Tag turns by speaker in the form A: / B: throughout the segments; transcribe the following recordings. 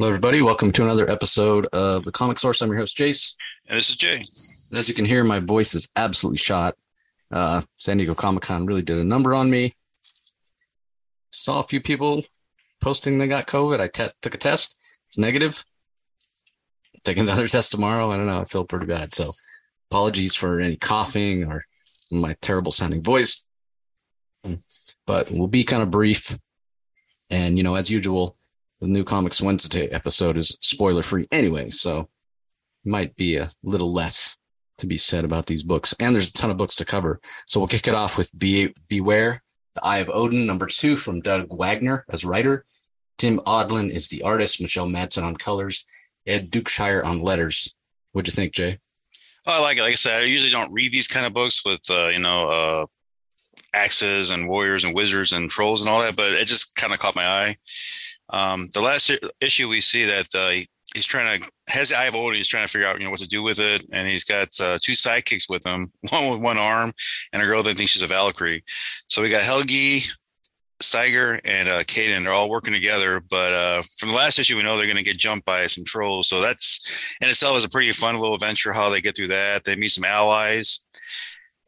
A: Hello, everybody. Welcome to another episode of The Comic Source. I'm your host, Jace.
B: And this is Jay.
A: And as you can hear, my voice is absolutely shot. Uh, San Diego Comic Con really did a number on me. Saw a few people posting they got COVID. I te- took a test. It's negative. Taking another test tomorrow. I don't know. I feel pretty bad. So apologies for any coughing or my terrible sounding voice. But we'll be kind of brief. And, you know, as usual, the new Comics Wednesday episode is spoiler free anyway. So might be a little less to be said about these books. And there's a ton of books to cover. So we'll kick it off with Be- Beware, The Eye of Odin, number two from Doug Wagner as writer. Tim Odlin is the artist, Michelle Madsen on colors, Ed Dukeshire on letters. What'd you think, Jay?
B: Oh, I like it. Like I said, I usually don't read these kind of books with, uh, you know, uh, axes and warriors and wizards and trolls and all that, but it just kind of caught my eye. Um, the last issue we see that uh, he's trying to has the eye of Odin. He's trying to figure out you know what to do with it, and he's got uh, two sidekicks with him, one with one arm, and a girl that thinks she's a Valkyrie. So we got Helgi, Steiger, and uh, Caden. They're all working together. But uh, from the last issue, we know they're going to get jumped by some trolls. So that's in itself is a pretty fun little adventure. How they get through that. They meet some allies,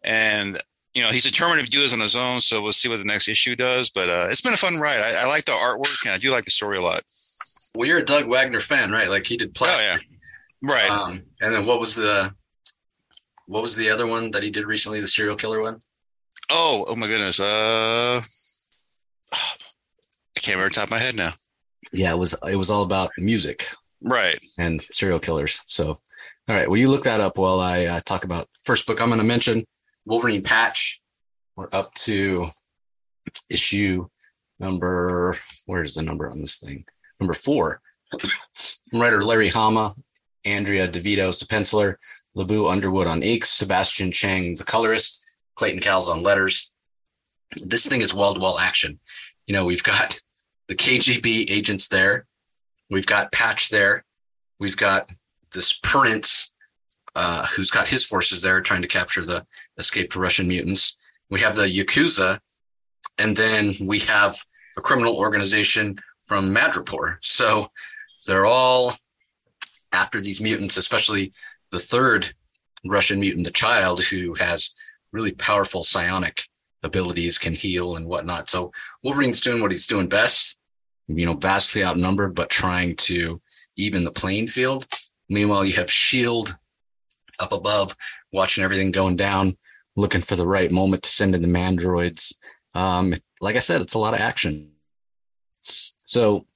B: and you know he's determined to do this on his own. So we'll see what the next issue does. But uh, it's been a fun ride. I, I like the artwork, and I do like the story a lot.
A: Well, you're a Doug Wagner fan, right? Like he did plastic.
B: Oh yeah, right.
A: Um, and then what was the what was the other one that he did recently? The serial killer one.
B: Oh, oh my goodness. Uh, I can't remember top of my head now.
A: Yeah, it was it was all about music,
B: right?
A: And serial killers. So, all right, well, you look that up while I uh, talk about first book I'm going to mention, Wolverine Patch. We're up to issue number. Where's the number on this thing? Number four. Writer Larry Hama, Andrea DeVito's the penciler, Le Beau Underwood on inks, Sebastian Cheng the colorist, Clayton Cowles on letters. This thing is wall to wall action. You know, we've got the KGB agents there. We've got Patch there. We've got this Prince, uh, who's got his forces there trying to capture the escaped Russian mutants. We have the Yakuza, and then we have a criminal organization from Madripoor. So they're all after these mutants, especially the third Russian mutant, the child, who has really powerful psionic abilities, can heal and whatnot. So Wolverine's doing what he's doing best, you know, vastly outnumbered, but trying to even the playing field. Meanwhile, you have Shield up above, watching everything going down, looking for the right moment to send in the mandroids. Um, like I said, it's a lot of action. So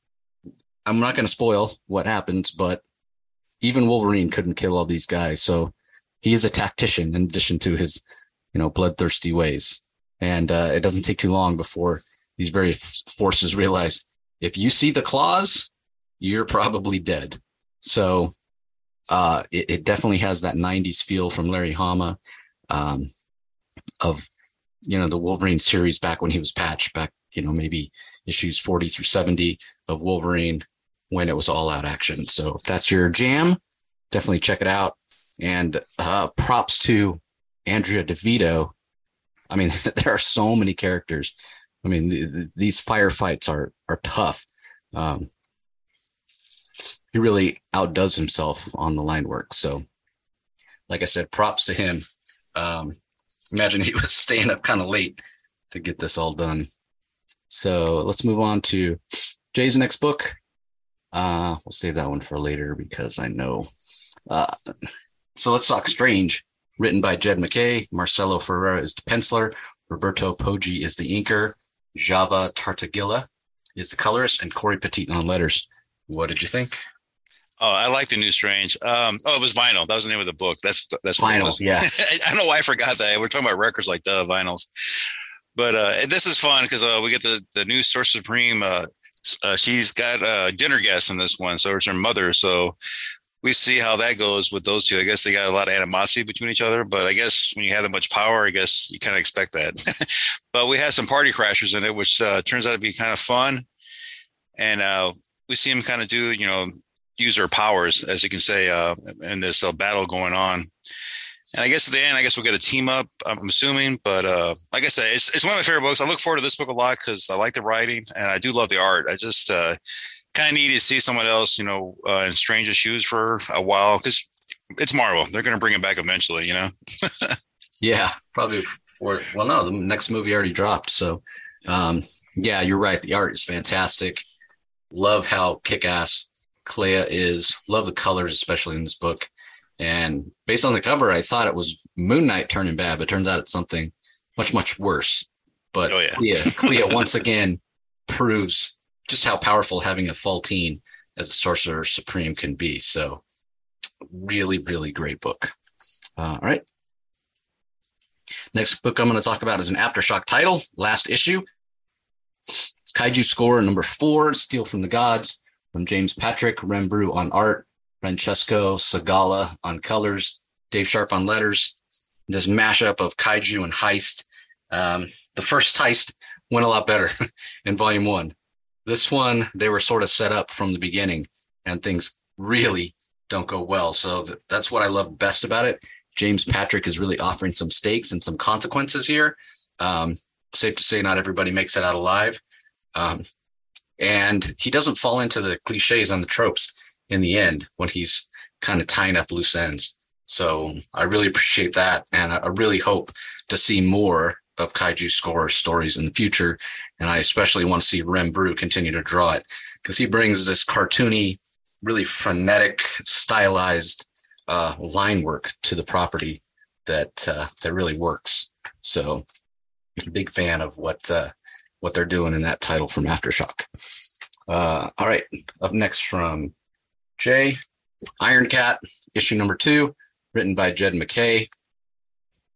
A: I'm not going to spoil what happens, but even Wolverine couldn't kill all these guys. So he is a tactician in addition to his, you know, bloodthirsty ways. And uh, it doesn't take too long before these very forces realize if you see the claws, you're probably dead. So uh, it, it, definitely has that 90s feel from Larry Hama um, of, you know, the Wolverine series back when he was patched back, you know, maybe issues 40 through 70 of Wolverine when it was all out action. So if that's your jam, definitely check it out. And uh, props to Andrea DeVito. I mean, there are so many characters. I mean, the, the, these firefights are are tough. Um, he really outdoes himself on the line work. So, like I said, props to him. Um, imagine he was staying up kind of late to get this all done. So let's move on to Jay's next book. Uh, we'll save that one for later because I know. Uh, so let's talk Strange, written by Jed MacKay. Marcelo Ferreira is the penciler. Roberto Poggi is the inker. Java Tartaglia is the colorist, and Cory Petit on letters. What did you think?
B: Oh, I like the new Strange. Um, oh, it was vinyl. That was the name of the book. That's that's
A: vinyl. Yeah,
B: I don't know why I forgot that. We're talking about records like the vinyls, but uh, this is fun because uh, we get the the new Sorcerer Supreme. Uh, uh, she's got a dinner guest in this one, so it's her mother. So we see how that goes with those two. I guess they got a lot of animosity between each other, but I guess when you have that much power, I guess you kind of expect that. but we had some party crashers in it, which uh, turns out to be kind of fun, and uh, we see them kind of do you know use their powers, as you can say, uh, in this uh, battle going on. And I guess at the end, I guess we'll get a team up. I'm assuming, but uh, like I said, it's, it's one of my favorite books. I look forward to this book a lot because I like the writing and I do love the art. I just uh, kind of need to see someone else, you know, uh, in Strange's shoes for a while because it's Marvel. They're going to bring it back eventually, you know.
A: yeah, probably. Well, no, the next movie already dropped, so um, yeah, you're right. The art is fantastic. Love how kick-ass Clea is. Love the colors, especially in this book. And based on the cover, I thought it was Moon Knight turning bad, but turns out it's something much, much worse. But oh, yeah. Clea, Clea once again proves just how powerful having a Faltine as a sorcerer supreme can be. So, really, really great book. Uh, all right. Next book I'm going to talk about is an Aftershock title, last issue. It's Kaiju Score number four, Steal from the Gods, from James Patrick, Rem Broo on art, Francesco Segala on colors, Dave Sharp on letters. This mashup of kaiju and heist. Um, the first heist went a lot better in volume one. This one, they were sort of set up from the beginning, and things really don't go well. So th- that's what I love best about it. James Patrick is really offering some stakes and some consequences here. Um, safe to say, not everybody makes it out alive. Um, and he doesn't fall into the cliches and the tropes in the end when he's kind of tying up loose ends. So I really appreciate that. And I really hope to see more of Kaiju Score stories in the future. And I especially want to see Rem Broo continue to draw it because he brings this cartoony, really frenetic, stylized uh, line work to the property that uh, that really works. So, big fan of what uh, what they're doing in that title from Aftershock. Uh, all right, up next from Jay, Iron Cat, issue number two, written by Jed MacKay,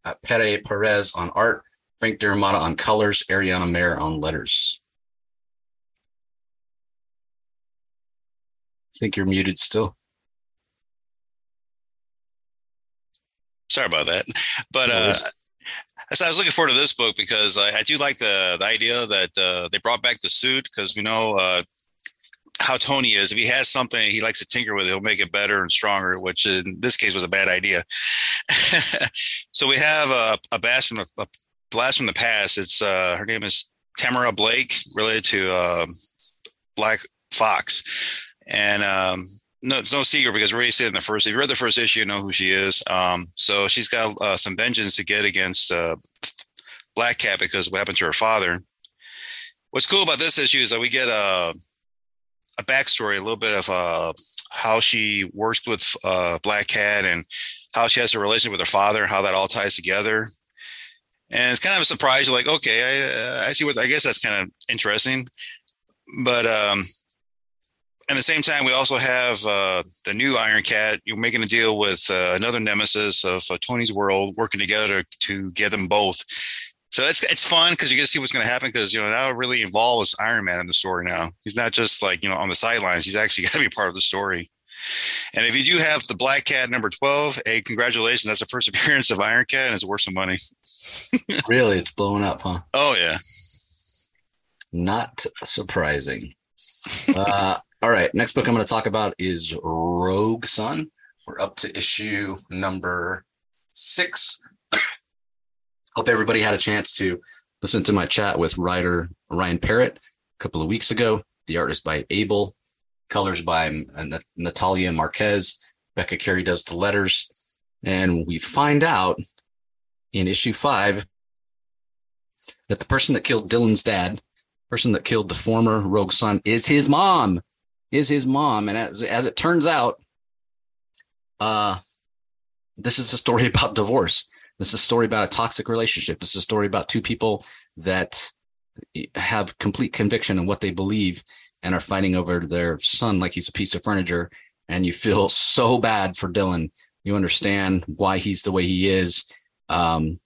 A: Uh, Pere Perez on art, Frank D'Armata on colors, Ariana Maher on letters. I think you're muted still.
B: Sorry about that. But uh, so I was looking forward to this book because I, I do like the, the idea that uh, they brought back the suit because we know uh, how Tony is. If he has something he likes to tinker with, he'll make it better and stronger, which in this case was a bad idea. so we have a, a blast from the a blast from the past. It's uh, her name is Tamara Blake, related to uh, Black Fox, and um, no, it's no secret because we already said in the first. If you read the first issue, you know who she is. Um, so she's got uh, some vengeance to get against uh, Black Cat because what happened to her father. What's cool about this issue is that we get a a backstory, a little bit of uh, how she works with uh, Black Cat and how she has a relationship with her father, and how that all ties together. And it's kind of a surprise. You're like, okay, I, I see what. I guess that's kind of interesting. But um, at the same time, we also have uh, the new Iron Cat. You're making a deal with uh, another nemesis of uh, Tony's World, working together to get them both. So it's it's fun because you get to see what's going to happen because you know now it really involves Iron Man in the story. Now he's not just like you know on the sidelines; he's actually got to be part of the story. And if you do have the Black Cat number twelve, hey, congratulations! That's the first appearance of Iron Cat, and it's worth some money.
A: really, it's blowing up, huh?
B: Oh yeah.
A: Not surprising. Uh, all right, next book I'm going to talk about is Rogue Sun. We're up to issue number six. Hope everybody had a chance to listen to my chat with writer Ryan Parrott a couple of weeks ago. The art is by Abel, colors by uh, Natalia Marquez. Becca Carey does the letters. And we find out in issue five that the person that killed Dylan's dad, person that killed the former Rogue Sun, is his mom is his mom. And as, as it turns out, uh, this is a story about divorce. This is a story about a toxic relationship. This is a story about two people that have complete conviction in what they believe and are fighting over their son like he's a piece of furniture. And you feel so bad for Dylan. You understand why he's the way he is. Um,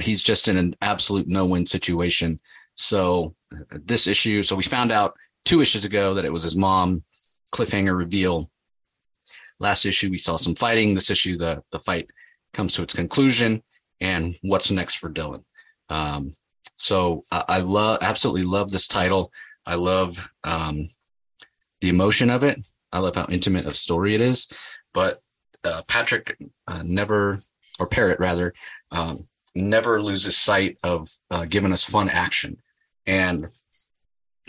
A: he's just in an absolute no win situation. So, this issue, so we found out two issues ago that it was his mom. Cliffhanger reveal. Last issue we saw some fighting. This issue the the fight comes to its conclusion, and what's next for Dylan. Um, so I, I love absolutely love this title. I love um, the emotion of it. I love how intimate of story it is. But uh, Patrick uh, never, or Parrott rather, um, never loses sight of uh, giving us fun action. And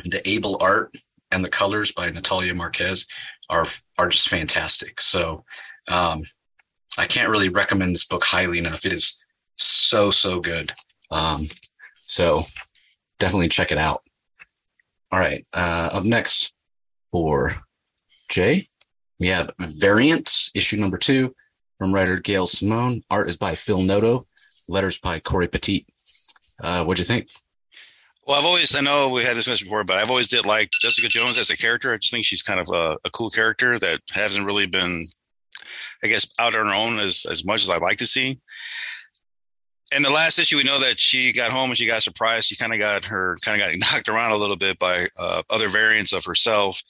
A: the able art and the colors by Natalia Marquez are are just fantastic. So um, I can't really recommend this book highly enough. It is so so good. Um, so definitely check it out. All right, uh, up next for Jay, we have Variants issue number two from writer Gail Simone. Art is by Phil Noto. Letters by Cory Petit. Uh, what'd you think?
B: Well, I've always, I know we had this discussion before, but I've always did like Jessica Jones as a character. I just think she's kind of a, a cool character that hasn't really been, I guess, out on her own as, as much as I'd like to see. In the last issue, we know that she got home and she got surprised. She kind of got her, kind of got knocked around a little bit by uh, other variants of herself.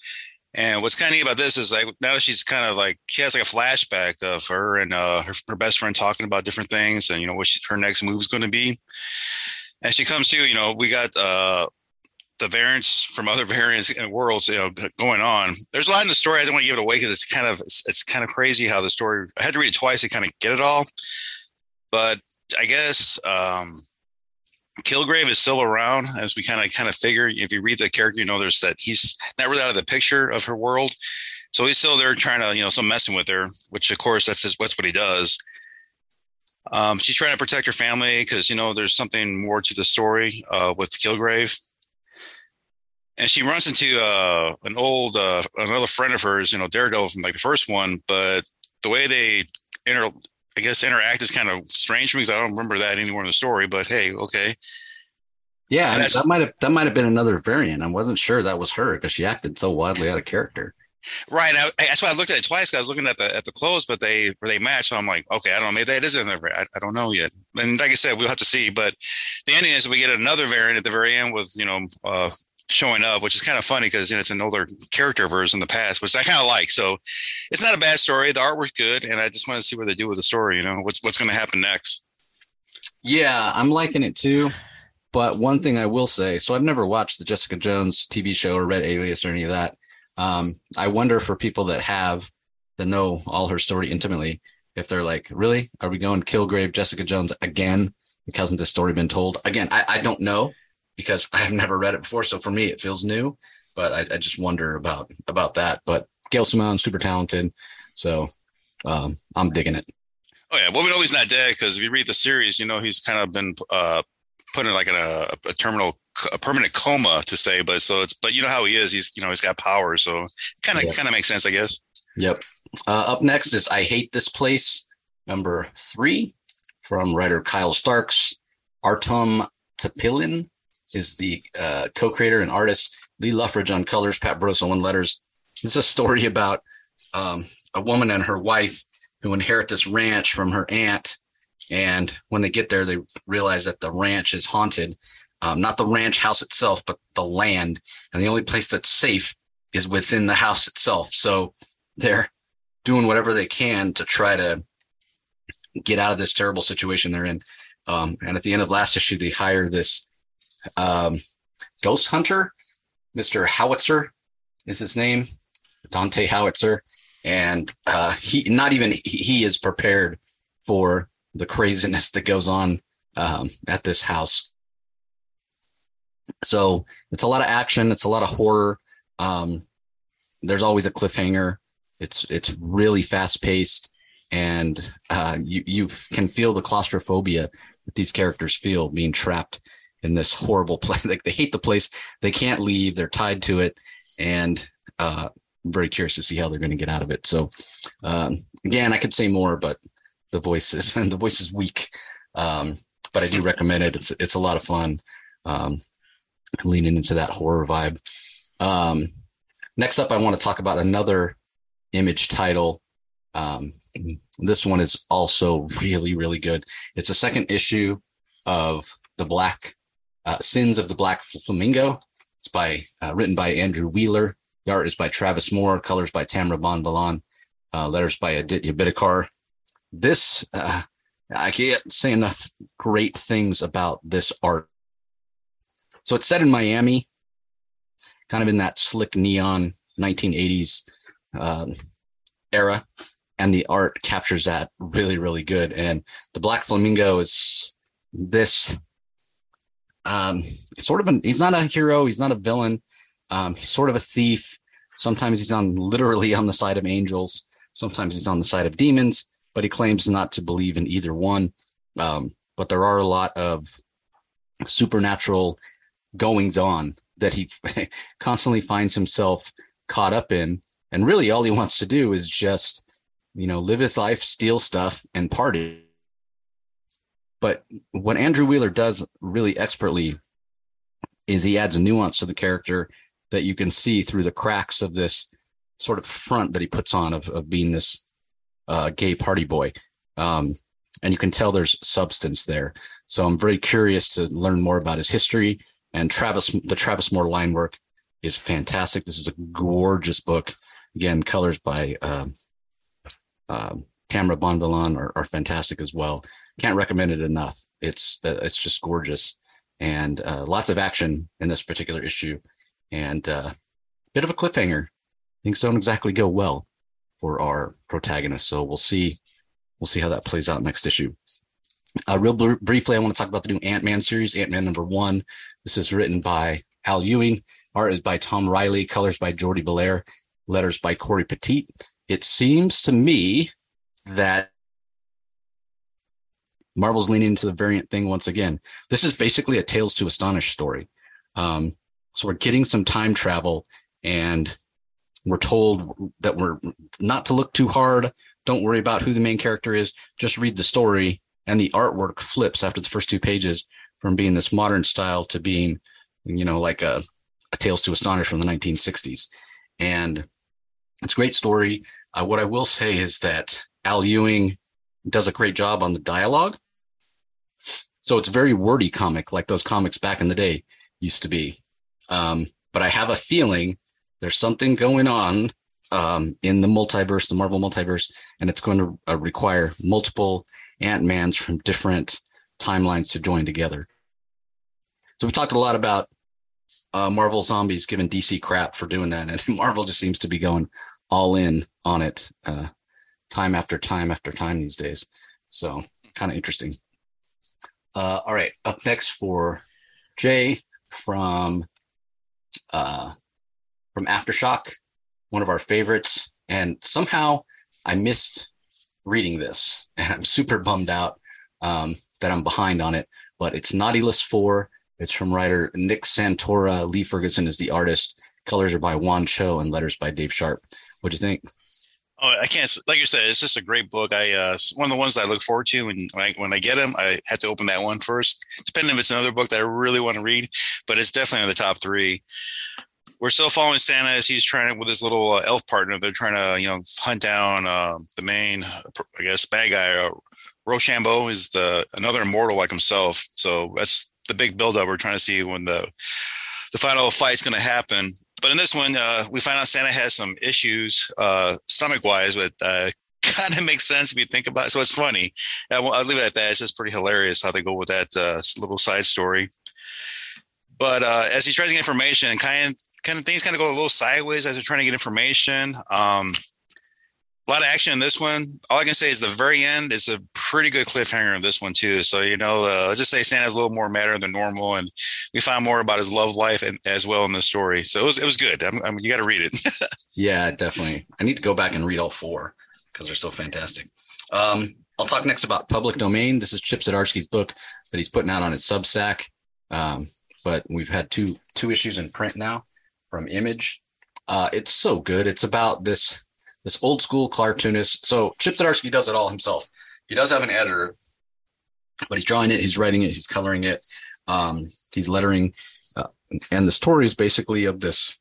B: And what's kind of neat about this is like now that she's kind of like she has like a flashback of her and uh, her, her best friend talking about different things and you know what she, her next move is going to be and she comes to you know we got uh the variants from other variants and worlds you know going on there's a lot in the story i don't want to give it away because it's kind of it's, kind of crazy how the story i had to read it twice to kind of get it all but i guess um Kilgrave is still around, as we kind of kind of figure. If you read the character, you know there's that he's not really out of the picture of her world, so he's still there trying to you know some messing with her. Which of course that's his, that's what he does. Um, she's trying to protect her family because you know there's something more to the story uh, with Kilgrave, and she runs into uh, an old uh, another friend of hers, you know Daredevil from like the first one, but the way they inter I guess interact is kind of strange for me because I don't remember that anywhere in the story. But hey, okay.
A: Yeah, that might have that might have been another variant. I wasn't sure that was her because she acted so wildly out of character.
B: Right. I, that's why I looked at it twice. I was looking at the at the clothes, but they they match. So I'm like, okay, I don't know. Maybe that is in. I, I don't know yet. And like I said, we'll have to see. But the ending is we get another variant at the very end with you know uh, showing up, which is kind of funny because you know it's an older character version in the past, which I kind of like. So it's not a bad story. The artwork's good, and I just want to see what they do with the story. You know, what's what's going to happen next.
A: Yeah, I'm liking it too. But one thing I will say, so I've never watched the Jessica Jones TV show or read Alias or any of that. Um, I wonder for people that have that know all her story intimately, if they're like, really, are we going Kilgrave Jessica Jones again? Because hasn't this story been told again? I, I don't know because I've never read it before, so for me it feels new. But I, I just wonder about about that. But Gail Simone, super talented, so um, I'm digging it.
B: Oh yeah, well we know he's not dead because if you read the series, you know he's kind of been uh, put in like in a, a terminal a permanent coma to say, but so it's but you know how he is. He's you know he's got power, so kind of kind of makes sense, I guess.
A: Yep. Uh, up next is I hate this place, number three, from writer Kyle Starks. Artem Topilin is the uh, co-creator and artist. Lee Loughridge on colors, Pat Brosseau on letters. This is a story about um, a woman and her wife who inherit this ranch from her aunt. And when they get there, they realize that the ranch is haunted um, not the ranch house itself, but the land. And the only place that's safe is within the house itself. So they're doing whatever they can to try to get out of this terrible situation they're in. Um, and at the end of last issue, they hire this um, ghost hunter, Mr. Howitzer is his name, Dante Howitzer. And uh, he, not even he, is prepared for the craziness that goes on um, at this house. So it's a lot of action. It's a lot of horror. Um, there's always a cliffhanger. It's it's really fast paced, and uh, you you can feel the claustrophobia that these characters feel being trapped in this horrible place. Like they hate the place. They can't leave. They're tied to it, and uh, I'm very curious to see how they're going to get out of it. So um, again, I could say more, but the voice is the voice is weak. Um, but I do recommend it. It's it's a lot of fun. Um, leaning into that horror vibe. Um, next up, I want to talk about another image title. Um, this one is also really, really good. It's a second issue of the Black uh, Sins of the Black Flamingo. It's by uh, written by Andrew Wheeler. The art is by Travis Moore. Colors by Tamra Bonvillain. Uh, letters by Aditya Bidikar. This uh, I can't say enough great things about this art. So it's set in Miami, kind of in that slick neon 1980s um, era. And the art captures that really, really good. And the Black Flamingo is this um, sort of an, he's not a hero, he's not a villain. Um, he's sort of a thief. Sometimes he's on literally on the side of angels. Sometimes he's on the side of demons, but he claims not to believe in either one. Um, but there are a lot of supernatural goings on that he constantly finds himself caught up in. And really, all he wants to do is just, you know, live his life, steal stuff, and party. But what Andrew Wheeler does really expertly is he adds a nuance to the character that you can see through the cracks of this sort of front that he puts on of, of being this uh, gay party boy. Um, and you can tell there's substance there. So I'm very curious to learn more about his history. And Travis, the Travis Moore line work is fantastic. This is a gorgeous book. Again, colors by uh, uh, Tamara Bonvillain are, are, fantastic as well. Can't recommend it enough. It's uh, it's just gorgeous and uh, lots of action in this particular issue, and a uh, bit of a cliffhanger. Things don't exactly go well for our protagonist, so we'll see we'll see how that plays out next issue. Uh, real br- briefly, I want to talk about the new Ant Man series, Ant Man number one. This is written by Al Ewing. Art is by Tom Reilly. Colors by Jordie Bellaire. Letters by Cory Petit. It seems to me that Marvel's leaning into the variant thing once again. This is basically a Tales to Astonish story. Um, so we're getting some time travel, and we're told that we're not to look too hard don't worry about who the main character is. Just read the story. And the artwork flips after the first two pages from being this modern style to being, you know, like a, a Tales to Astonish from the 1960s. And it's a great story. Uh, what I will say is that Al Ewing does a great job on the dialogue. So it's very wordy comic, like those comics back in the day used to be. Um, but I have a feeling there's something going on um, in the multiverse, the Marvel multiverse, and it's going to uh, require multiple Ant Mans from different timelines to join together. So we talked a lot about uh, Marvel Zombies giving DC crap for doing that, and Marvel just seems to be going all in on it, uh, time after time after time these days. So kind of interesting. Uh, all right, up next for Jay from uh, from Aftershock one of our favorites. And somehow I missed reading this, and I'm super bummed out um, that I'm behind on it. But it's Naughty List 4. It's from writer Nick Santora. Lee Ferguson is the artist. Colors are by Juancho and letters by Dave Sharp. What do you think?
B: Oh, I can't. Like you said, it's just a great book. I uh, one of the ones I look forward to, and when I, when I get them, I had to open that one first. Depending if it's another book that I really want to read, but it's definitely in the top three we're still following Santa as he's trying with his little uh, elf partner. They're trying to, you know, hunt down uh, the main, I guess, bad guy. Uh, Rochambeau is the another immortal like himself. So that's the big buildup. We're trying to see when the the final fight's going to happen. But in this one, uh, we find out Santa has some issues uh, stomach wise, but uh, kind of makes sense if you think about it. So it's funny. I'll, I'll leave it at that. It's just pretty hilarious how they go with that uh, little side story. But uh, as he tries to get information, kind of kind of things kind of go a little sideways as they're trying to get information. Um, a lot of action in this one. All I can say is the very end is a pretty good cliffhanger in this one too. So you know, uh, just say Santa's a little more matter than normal, and we find more about his love life and, as well in the story. So it was it was good. I'm, I'm, you got to read it.
A: yeah, definitely. I need to go back and read all four because they're so fantastic. Um, I'll talk next about Public Domain. This is Chip Zdarsky's book that he's putting out on his Substack. Um, but we've had two two issues in print now from Image. Uh, it's so good. It's about this this old school cartoonist. So Chip Zdarsky does it all himself. He does have an editor, but he's drawing it, he's writing it, he's coloring it, um, he's lettering, uh, and the story is basically of this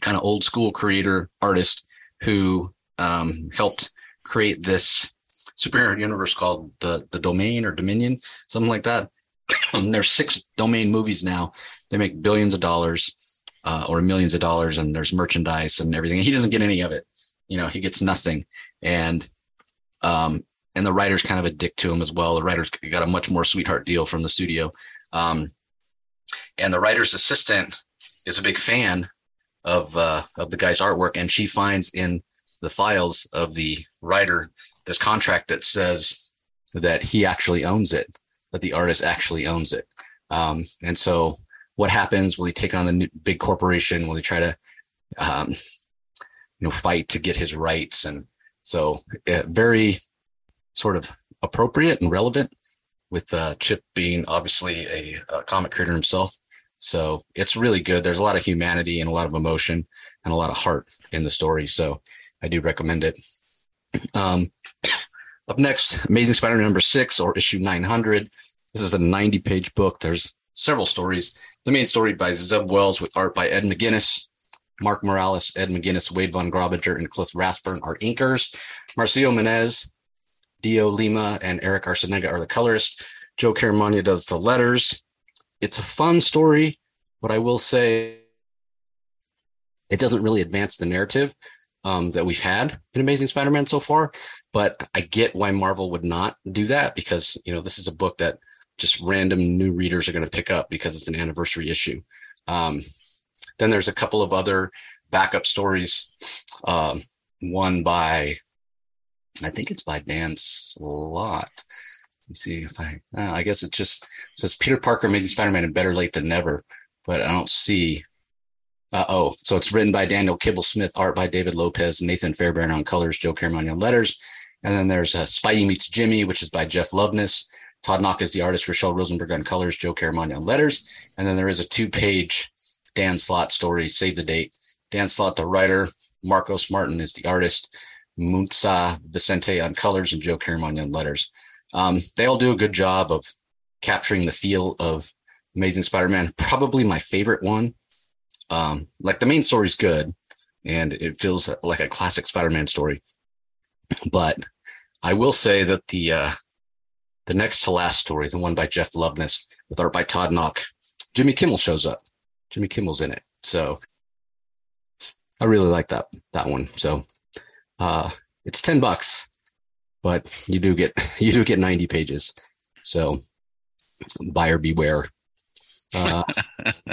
A: kind of old school creator artist who um, helped create this superhero universe called the the Domain or Dominion, something like that. there's six Domain movies now. They make billions of dollars uh, or millions of dollars and there's merchandise and everything. He doesn't get any of it. You know, he gets nothing. And, um, and the writer's kind of a dick to him as well. The writer's got a much more sweetheart deal from the studio. Um, and the writer's assistant is a big fan of, uh, of the guy's artwork. And she finds in the files of the writer this contract that says that he actually owns it, that the artist actually owns it. Um, and so what happens? Will he take on the big corporation? Will he try to, um, know, fight to get his rights? And so, uh, very sort of appropriate and relevant with uh, Chip being obviously a, a, comic creator himself. So it's really good. There's a lot of humanity and a lot of emotion and a lot of heart in the story. So I do recommend it. Um, up next, Amazing Spider-Man number six or issue 900. This is a 90 page book. There's several stories. The main story by Zeb Wells with art by Ed McGuinness. Mark Morales, Ed McGuinness, Wade Von Grawbadger, and Cliff Rathburn are inkers. Marcio Menyz, Dio Lima, and Eric Arciniega are the colorists. Joe Caramagna does the letters. It's a fun story, but I will say it doesn't really advance the narrative um, that we've had in Amazing Spider-Man so far. But I get why Marvel would not do that because you know this is a book that just random new readers are going to pick up because it's an anniversary issue. Um, then there's a couple of other backup stories. Um, one by, I think it's by Dan Slott. Let me see if I, uh, I guess it just says Peter Parker, Amazing Spider-Man, and Better Late Than Never, but I don't see. Uh, oh, so it's written by Daniel Kibblesmith, art by David Lopez, Nathan Fairbairn on colors, Joe Caramagna on letters. And then there's uh, Spidey Meets Jimmy, which is by Jeff Loveness. Todd Nauck is the artist, Rochelle Rosenberg on colors, Joe Caramagna on letters. And then there is a two page Dan Slott story, Save the Date. Dan Slott, the writer, Marcos Martin is the artist, Muntsa Vicente on colors, and Joe Caramagna on letters. Um, they all do a good job of capturing the feel of Amazing Spider-Man. Probably my favorite one. Um, like the main story is good, and it feels like a classic Spider-Man story. But I will say that the uh, the next to last story, the one by Jeff Loveness with art by Todd Nauck, Jimmy Kimmel shows up. Jimmy Kimmel's in it. So I really like that that one. So uh it's 10 bucks, but you do get you do get 90 pages. So buyer beware. Uh,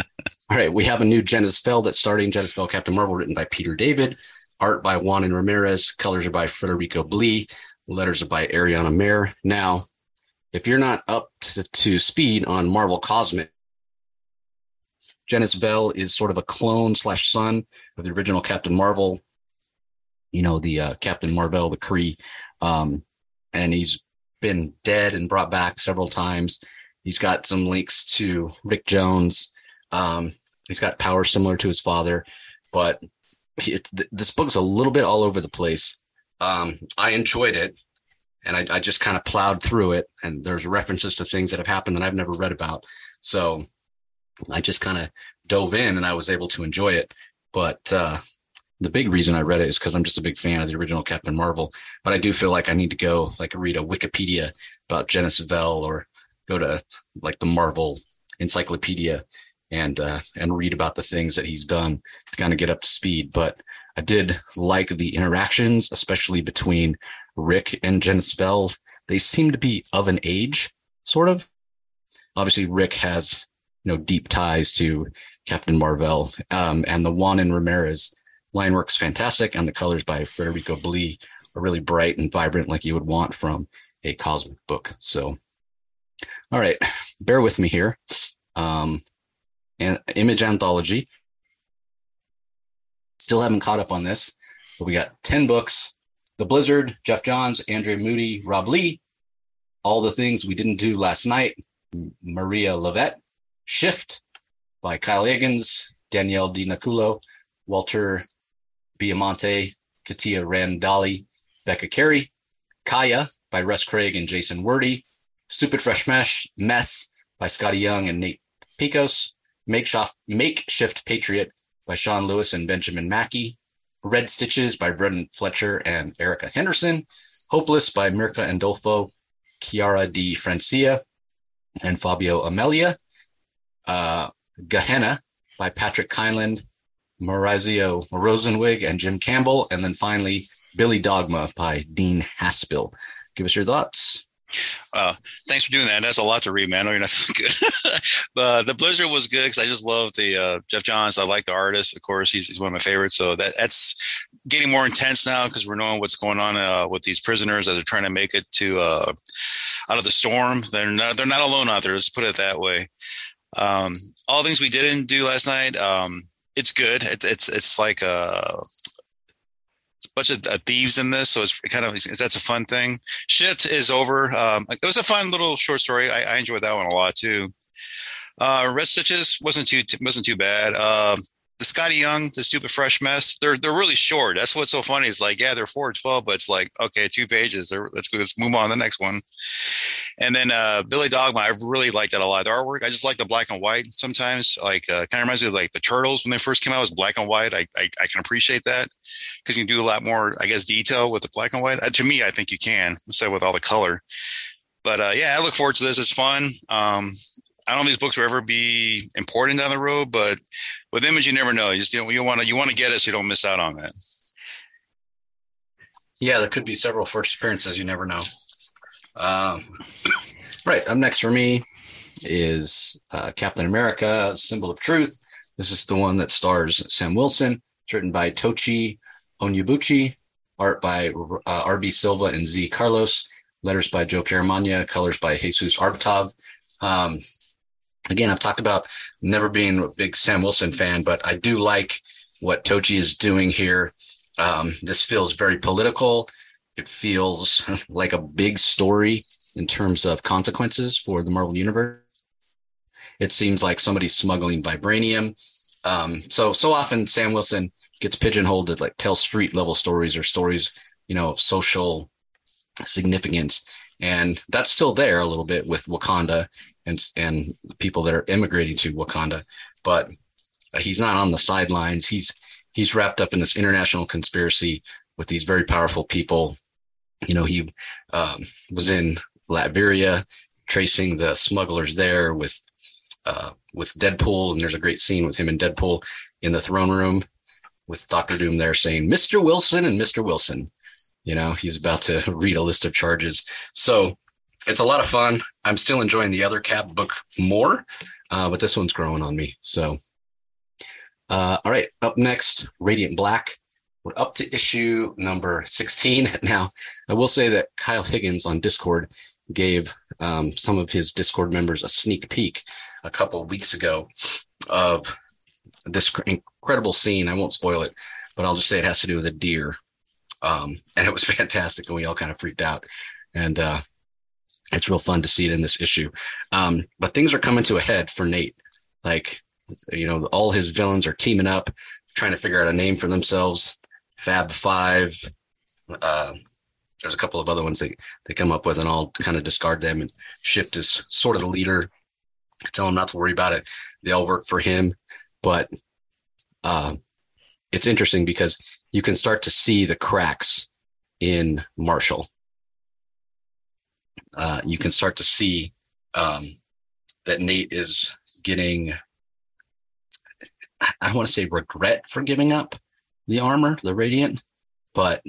A: all right, we have a new Genis Vell that's starting Genis Vell Captain Marvel, written by Peter David, art by Juanan Ramirez, colors are by Federico Blee, letters are by Ariana Maher. Now, if you're not up to, to speed on Marvel Cosmic, Genis Vell is sort of a clone slash son of the original Captain Marvel. You know, the uh, Captain Marvel, the Kree. Um, and he's been dead and brought back several times. He's got some links to Rick Jones. Um, he's got power similar to his father, but he, th- this book's a little bit all over the place. Um, I enjoyed it, and I, I just kind of plowed through it. And there's references to things that have happened that I've never read about. So I just kind of dove in and I was able to enjoy it. But uh, the big reason I read it is because I'm just a big fan of the original Captain Marvel. But I do feel like I need to go like read a Wikipedia about Genis Vell or go to like the Marvel Encyclopedia and uh, and read about the things that he's done to kind of get up to speed. But I did like the interactions, especially between Rick and Genis Vell. They seem to be of an age, sort of. Obviously, Rick has you know deep ties to Captain Marvel, um, and the Juanan Ramirez line works fantastic, and the colors by Federico Blee are really bright and vibrant, like you would want from a cosmic book. So, all right, bear with me here. Um, and image anthology. Still haven't caught up on this, but we got 10 books The Blizzard, Geoff Johns, Andre Moody, Rob Leigh, All the Things We Didn't Do Last Night, Maria Llovet, Shift by Kyle Egan's, Danielle Di Nicuolo, Walter Baiamonte, Katia Ranalli, Becca Carey, Kaya by Russ Craig and Jason Wordie, Stupid Fresh Mesh, Mess by Skottie Young and Nate Piekos, Makeshift, Makeshift Patriot by Sean Lewis and Benjamin Mackey, Red Stitches by Brenden Fletcher and Erica Henderson, Hopeless by Mirka Andolfo, Chiara Di Francia, and Fabio Amelia, uh, Gehenna by Patrick Kindlon, Maurizio Rosenzweig, and Jim Campbell. And then finally, Billy Dogma by Dean Haspiel. Give us your thoughts.
B: Uh, thanks for doing that. That's a lot to read, man. I you're not good. but the Blizzard was good because I just love the uh, Geoff Johns. I like the artist, of course. He's, he's one of my favorites. So that that's getting more intense now because we're knowing what's going on uh, with these prisoners as they're trying to make it to uh, out of the storm. They're not they're not alone out there. Let's put it that way. Um, all things we didn't do last night. Um, it's good. It's it's it's like a, a bunch of uh, thieves in this, so it's kind of that's a fun thing. Shit is over. Um, it was a fun little short story. I, I enjoyed that one a lot too. Uh, Red Stitches wasn't too wasn't too bad. Uh, the Skottie Young, the stupid fresh mess, they're they're really short. That's what's so funny. It's like, yeah, they're four twelve, but it's like, okay, two pages. They're, let's go, let's move on to the next one. And then uh, Billy Dogma, I really like that a lot. The artwork, I just like the black and white sometimes. Like uh, kind of reminds me of like the turtles when they first came out, was black and white. I I, I can appreciate that because you can do a lot more, I guess, detail with the black and white. Uh, to me, I think you can instead with all the color. But uh, yeah, I look forward to this. It's fun. Um, I don't know if these books will ever be important down the road, but with image, you never know. You just you, know, you want to you want to get it so you don't miss out on that.
A: Yeah, there could be several first appearances. You never know. Um, right. Up next for me is uh, Captain America: Symbol of Truth. This is the one that stars Sam Wilson. It's written by Tochi Onyebuchi, art by uh, R.B. Silva and Z. Carlos, letters by Joe Caramagna, colors by Jesus Aburtov. Um, again, I've talked about never being a big Sam Wilson fan, but I do like what Tochi is doing here. Um, this feels very political. It feels like a big story in terms of consequences for the Marvel Universe. It seems like somebody's smuggling vibranium. Um, so so often Sam Wilson gets pigeonholed to like tell street level stories or stories, you know, of social significance. And that's still there a little bit with Wakanda and and people that are immigrating to Wakanda, but he's not on the sidelines. He's he's wrapped up in this international conspiracy with these very powerful people. You know, he um, was in Latveria tracing the smugglers there with uh, with Deadpool, and there's a great scene with him and Deadpool in the throne room with Doctor Doom there saying, "Mr. Wilson and Mr. Wilson." You know, he's about to read a list of charges. So it's a lot of fun. I'm still enjoying the other Cap book more, uh, but this one's growing on me. So, uh, all right, up next, Radiant Black. We're up to issue number 16. Now, I will say that Kyle Higgins on Discord gave um, some of his Discord members a sneak peek a couple weeks ago of this incredible scene. I won't spoil it, but I'll just say it has to do with a deer. Um, and it was fantastic, and we all kind of freaked out. And uh, it's real fun to see it in this issue. Um, but things are coming to a head for Nate. Like, you know, all his villains are teaming up, trying to figure out a name for themselves. Fab Five. Uh, there's a couple of other ones they, they come up with, and I'll kind of discard them and shift as sort of the leader. Tell him not to worry about it. They all work for him. But uh, it's interesting because you can start to see the cracks in Marshall uh, you can start to see um, that Nate is getting, I don't want to say regret for giving up the armor, the Radiant, but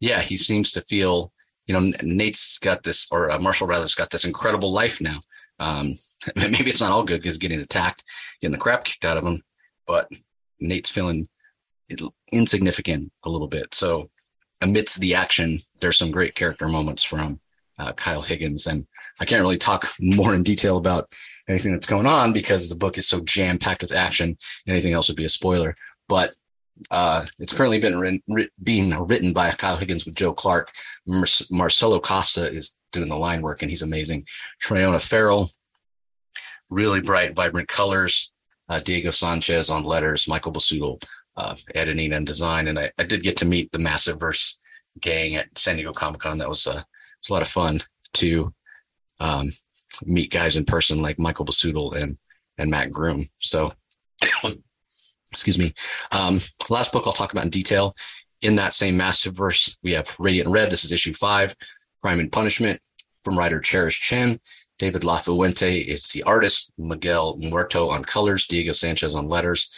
A: yeah, he seems to feel, you know, Nate's got this, or uh, Marshall rather's got this incredible life now. Um, maybe it's not all good because getting attacked, getting the crap kicked out of him, but Nate's feeling insignificant a little bit. So amidst the action, there's some great character moments from uh, Kyle Higgins. And I can't really talk more in detail about anything that's going on because the book is so jam packed with action. Anything else would be a spoiler. But uh, it's currently been written, being written by Kyle Higgins with Joe Clark. Mar- Marcelo Costa is doing the line work, and he's amazing. Triona Farrell, really bright, vibrant colors. Uh, Diego Sanchez on letters. Michael Busuttil uh, editing and design. And I, I, did get to meet the Massive Verse gang at San Diego Comic Con. That was uh, it's a lot of fun to um, meet guys in person like Michael Busuttil and and Matt Groom. So, excuse me. Um, last book I'll talk about in detail. In that same massive verse, we have Radiant Red. This is issue five, Crime and Punishment from writer Cherish Chen. David Lafuente is the artist. Miguel Muerto on colors. Diego Sanchez on letters.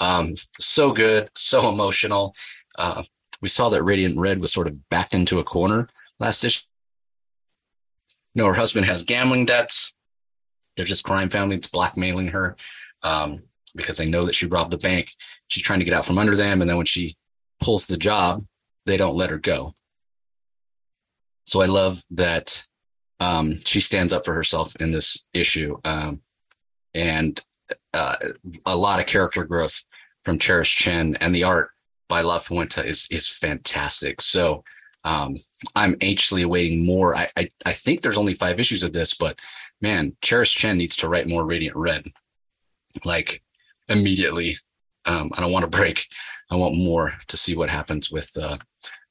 A: Um, so good, so emotional. Uh, we saw that Radiant Red was sort of backed into a corner last issue know her husband has gambling debts. There's this crime family that's blackmailing her um, because they know that she robbed the bank. She's trying to get out from under them. And then when she pulls the job, they don't let her go. So I love that um, she stands up for herself in this issue. Um, and uh, a lot of character growth from Cherish Chen, and the art by La is is fantastic. So um, I'm anxiously awaiting more. I, I, I think there's only five issues of this, but man, Cherish Chen needs to write more Radiant Red, like immediately. Um, I don't want to break. I want more to see what happens with uh,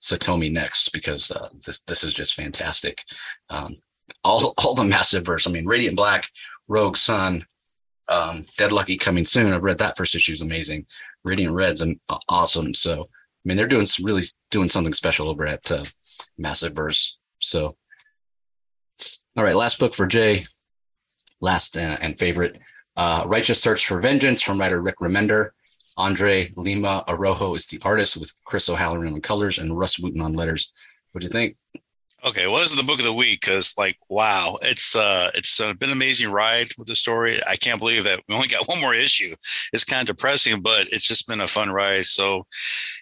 A: Satomi next because uh, this this is just fantastic. Um, all all the massive verse. I mean, Radiant Black, Rogue Sun, um, Dead Lucky coming soon. I've read that first issue is amazing. Radiant Red's awesome. So mean, they're doing really doing something special over at uh, Massive Verse. So all right, last book for Jay, last and, and favorite, uh, Righteous Thirst for Vengeance from writer Rick Remender. Andre Lima Araujo is the artist with Chris O'Halloran on colors and Rus Wooton on letters. What do you think?
B: Okay, well, this the book of the week because, like, wow, it's uh, it's uh, been an amazing ride with the story. I can't believe that we only got one more issue. It's kind of depressing, but it's just been a fun ride. So,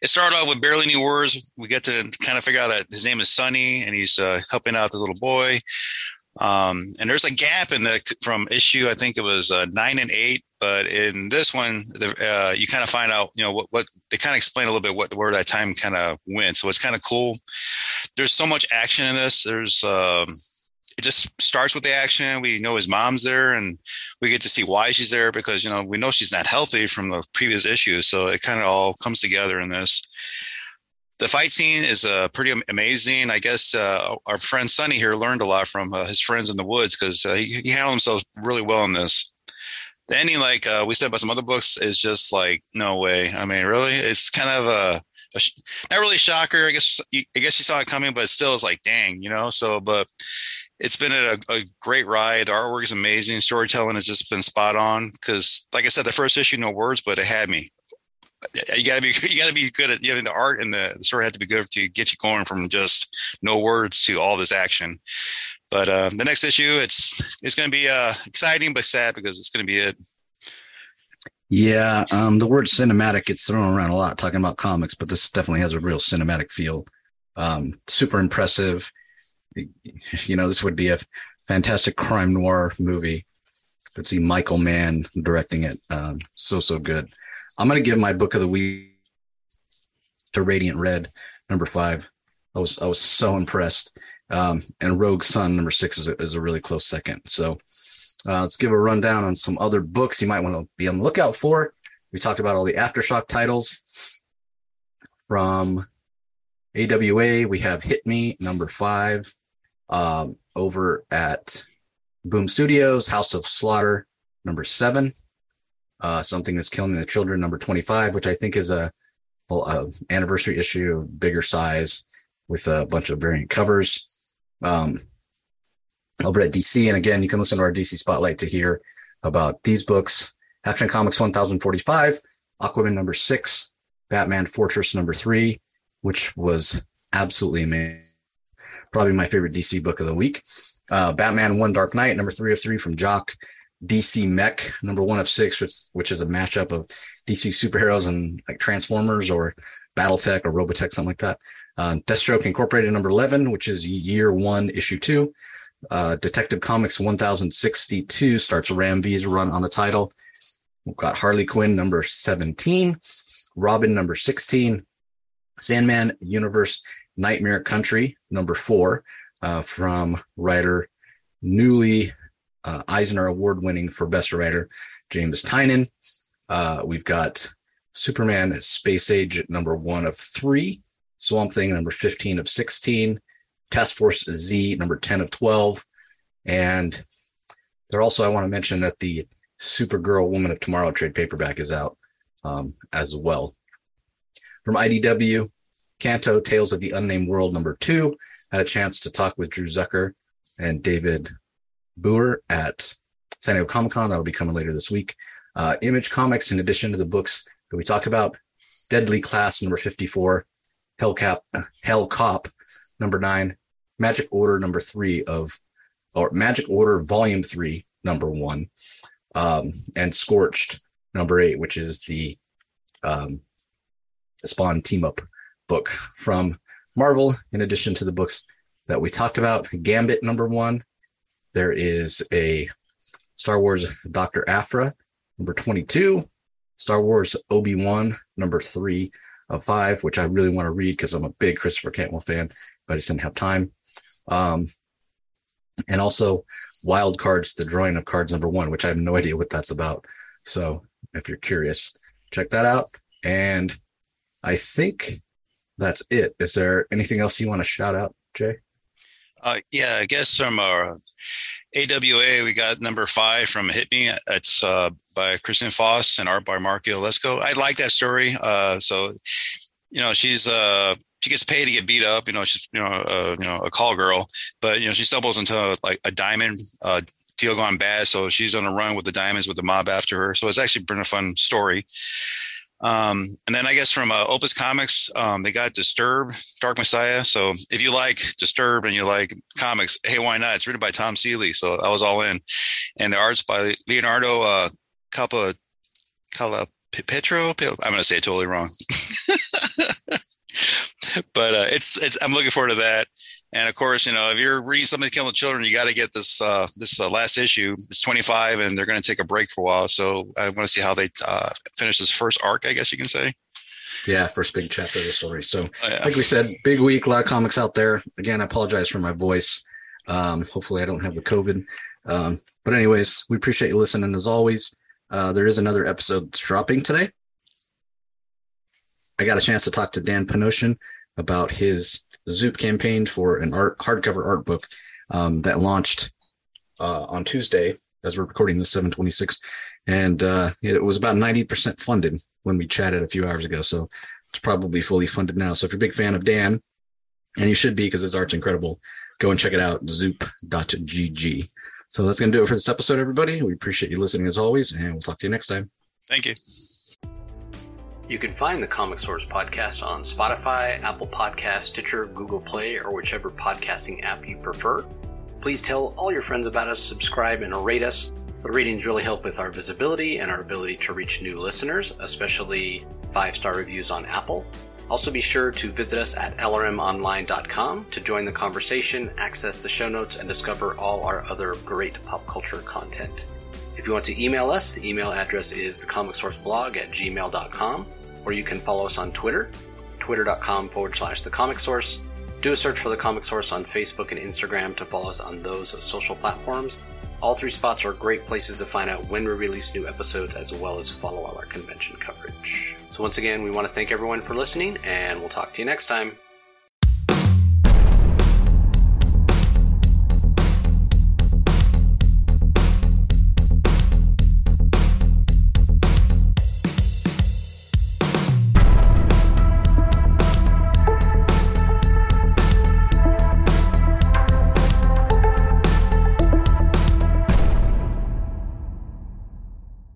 B: it started off with barely any words. We get to kind of figure out that his name is Sonny, and he's uh, helping out this little boy. Um, and there's a gap in the from issue, I think it was uh, nine and eight, but in this one, the, uh, you kind of find out, you know, what, what they kind of explain a little bit what where that time kind of went. So it's kind of cool. There's so much action in this. There's um, it just starts with the action. We know his mom's there, and we get to see why she's there because you know we know she's not healthy from the previous issues. So it kind of all comes together in this the fight scene is uh, pretty amazing. I guess uh, our friend Sonny here learned a lot from uh, his friends in the woods because uh, he, he, handled himself really well in this. The ending, like uh, we said about some other books, is just like no way. I mean, really, it's kind of a, a not really a shocker. I guess I guess you saw it coming, but still, it's like dang, you know. So, but it's been a, a, great ride. The artwork is amazing. Storytelling has just been spot on because, like I said, the first issue, no words, but it had me you gotta be you gotta be good at you know, the art and the, the story had to be good to get you going from just no words to all this action. But uh, the next issue, it's it's gonna be uh, exciting but sad because it's gonna be it.
A: Yeah, um, the word cinematic gets thrown around a lot talking about comics, but this definitely has a real cinematic feel. Um, super impressive. You know, this would be a fantastic crime noir movie. Could see Michael Mann directing it. Um, so so good. I'm going to give my book of the week to Radiant Red, number five. I was I was so impressed. Um, and Rogue Sun, number six, is a, is a really close second. So uh, let's give a rundown on some other books you might want to be on the lookout for. We talked about all the Aftershock titles from AWA. We have Hit Me, number five, um, over at Boom Studios, House of Slaughter, number seven uh, something that's killing the children number 25 which i think is a, a anniversary issue bigger size with a bunch of variant covers um, over at dc and again you can listen to our dc spotlight to hear about these books. Action comics 1045 aquaman number six batman fortress number three which was absolutely amazing. Probably my favorite dc book of the week. Uh, batman one dark knight number three of three from jock DC Mech number one of six, which which is a matchup of DC superheroes and like Transformers or BattleTech or Robotech, something like that. Uh, Deathstroke Incorporated number eleven, which is year one, issue two. Uh, Detective Comics 1062 starts Ram V's run on the title. We've got Harley Quinn number 17, Robin number 16, Sandman Universe Nightmare Country number four uh, from writer newly uh, Eisner Award winning for Best Writer, James Tynion. Uh, we've got Superman Space Age number one of three, Swamp Thing number 15 of 16, Task Force Z number 10 of 12. And there also, I want to mention that the Supergirl Woman of Tomorrow trade paperback is out um, as well. From IDW, Canto Tales of the Unnamed World number two. Had a chance to talk with Drew Zucker and David Booher at San Diego Comic Con. That'll be coming later this week. Uh, Image Comics, in addition to the books that we talked about, Deadly Class number 54, Hellcap, Hell Cop number nine, Magic Order number three of, or Magic Order Volume three, number one, um, and Scorched number eight, which is the um, Spawn team up book from Marvel, in addition to the books that we talked about. Gambit number one, there is a Star Wars Dr. Aphra, number 22, Star Wars Obi Wan, number three of five, which I really want to read because I'm a big Christopher Cantwell fan, but I just didn't have time. Um, and also Wild Cards, the drawing of cards number one, which I have no idea what that's about. So if you're curious, check that out. And I think that's it. Is there anything else you want to shout out, Jay?
B: Uh, yeah, I guess from our AWA, we got number five from Hit Me. It's uh, by Kristen Foss and art by Mark Lesko. I like that story. Uh, so, you know, she's uh, she gets paid to get beat up. You know, she's you know uh, you know a call girl, but you know she stumbles into like a diamond uh, deal gone bad. So she's on a run with the diamonds with the mob after her. So it's actually been a fun story. Um, and then I guess from uh, Opus Comics, um, they got Disturb, Dark Messiah. So if you like Disturb and you like comics, hey, why not? It's written by Tim Seeley, so I was all in. And the art's by Leonardo uh, Capa, Cala Petro. I'm going to say it totally wrong, but uh, it's it's. I'm looking forward to that. And of course, you know, if you're reading something killing the children, you got to get this uh, this uh, last issue. It's 25, and they're going to take a break for a while. So I want to see how they uh, finish this first arc. I guess you can say.
A: Yeah, first big chapter of the story. So, oh, yeah. like we said, big week, a lot of comics out there. Again, I apologize for my voice. Um, hopefully, I don't have the COVID. Um, but anyways, we appreciate you listening as always. Uh, there is another episode that's dropping today. I got a chance to talk to Dan Panosian about his Zoop campaign for an art hardcover art book um, that launched uh, on Tuesday as we're recording the 726, and uh, it was about 90% funded when we chatted a few hours ago. So it's probably fully funded now. So if you're a big fan of Dan, and you should be because his art's incredible, go and check it out, zoop.gg. So that's going to do it for this episode, everybody. We appreciate you listening as always, and we'll talk to you next time.
B: Thank you.
A: You can find the Comic Source podcast on Spotify, Apple Podcast, Stitcher, Google Play, or whichever podcasting app you prefer. Please tell all your friends about us, subscribe, and rate us. The ratings really help with our visibility and our ability to reach new listeners, especially five star reviews on Apple. Also, be sure to visit us at lrmonline.com to join the conversation, access the show notes, and discover all our other great pop culture content. If you want to email us, the email address is thecomicsourceblog at gmail.com, or you can follow us on Twitter, twitter.com forward slash the comic source. Do a search for the comic source on Facebook and Instagram to follow us on those social platforms. All three spots are great places to find out when we release new episodes as well as follow all our convention coverage. So, once again, we want to thank everyone for listening, and we'll talk to you next time.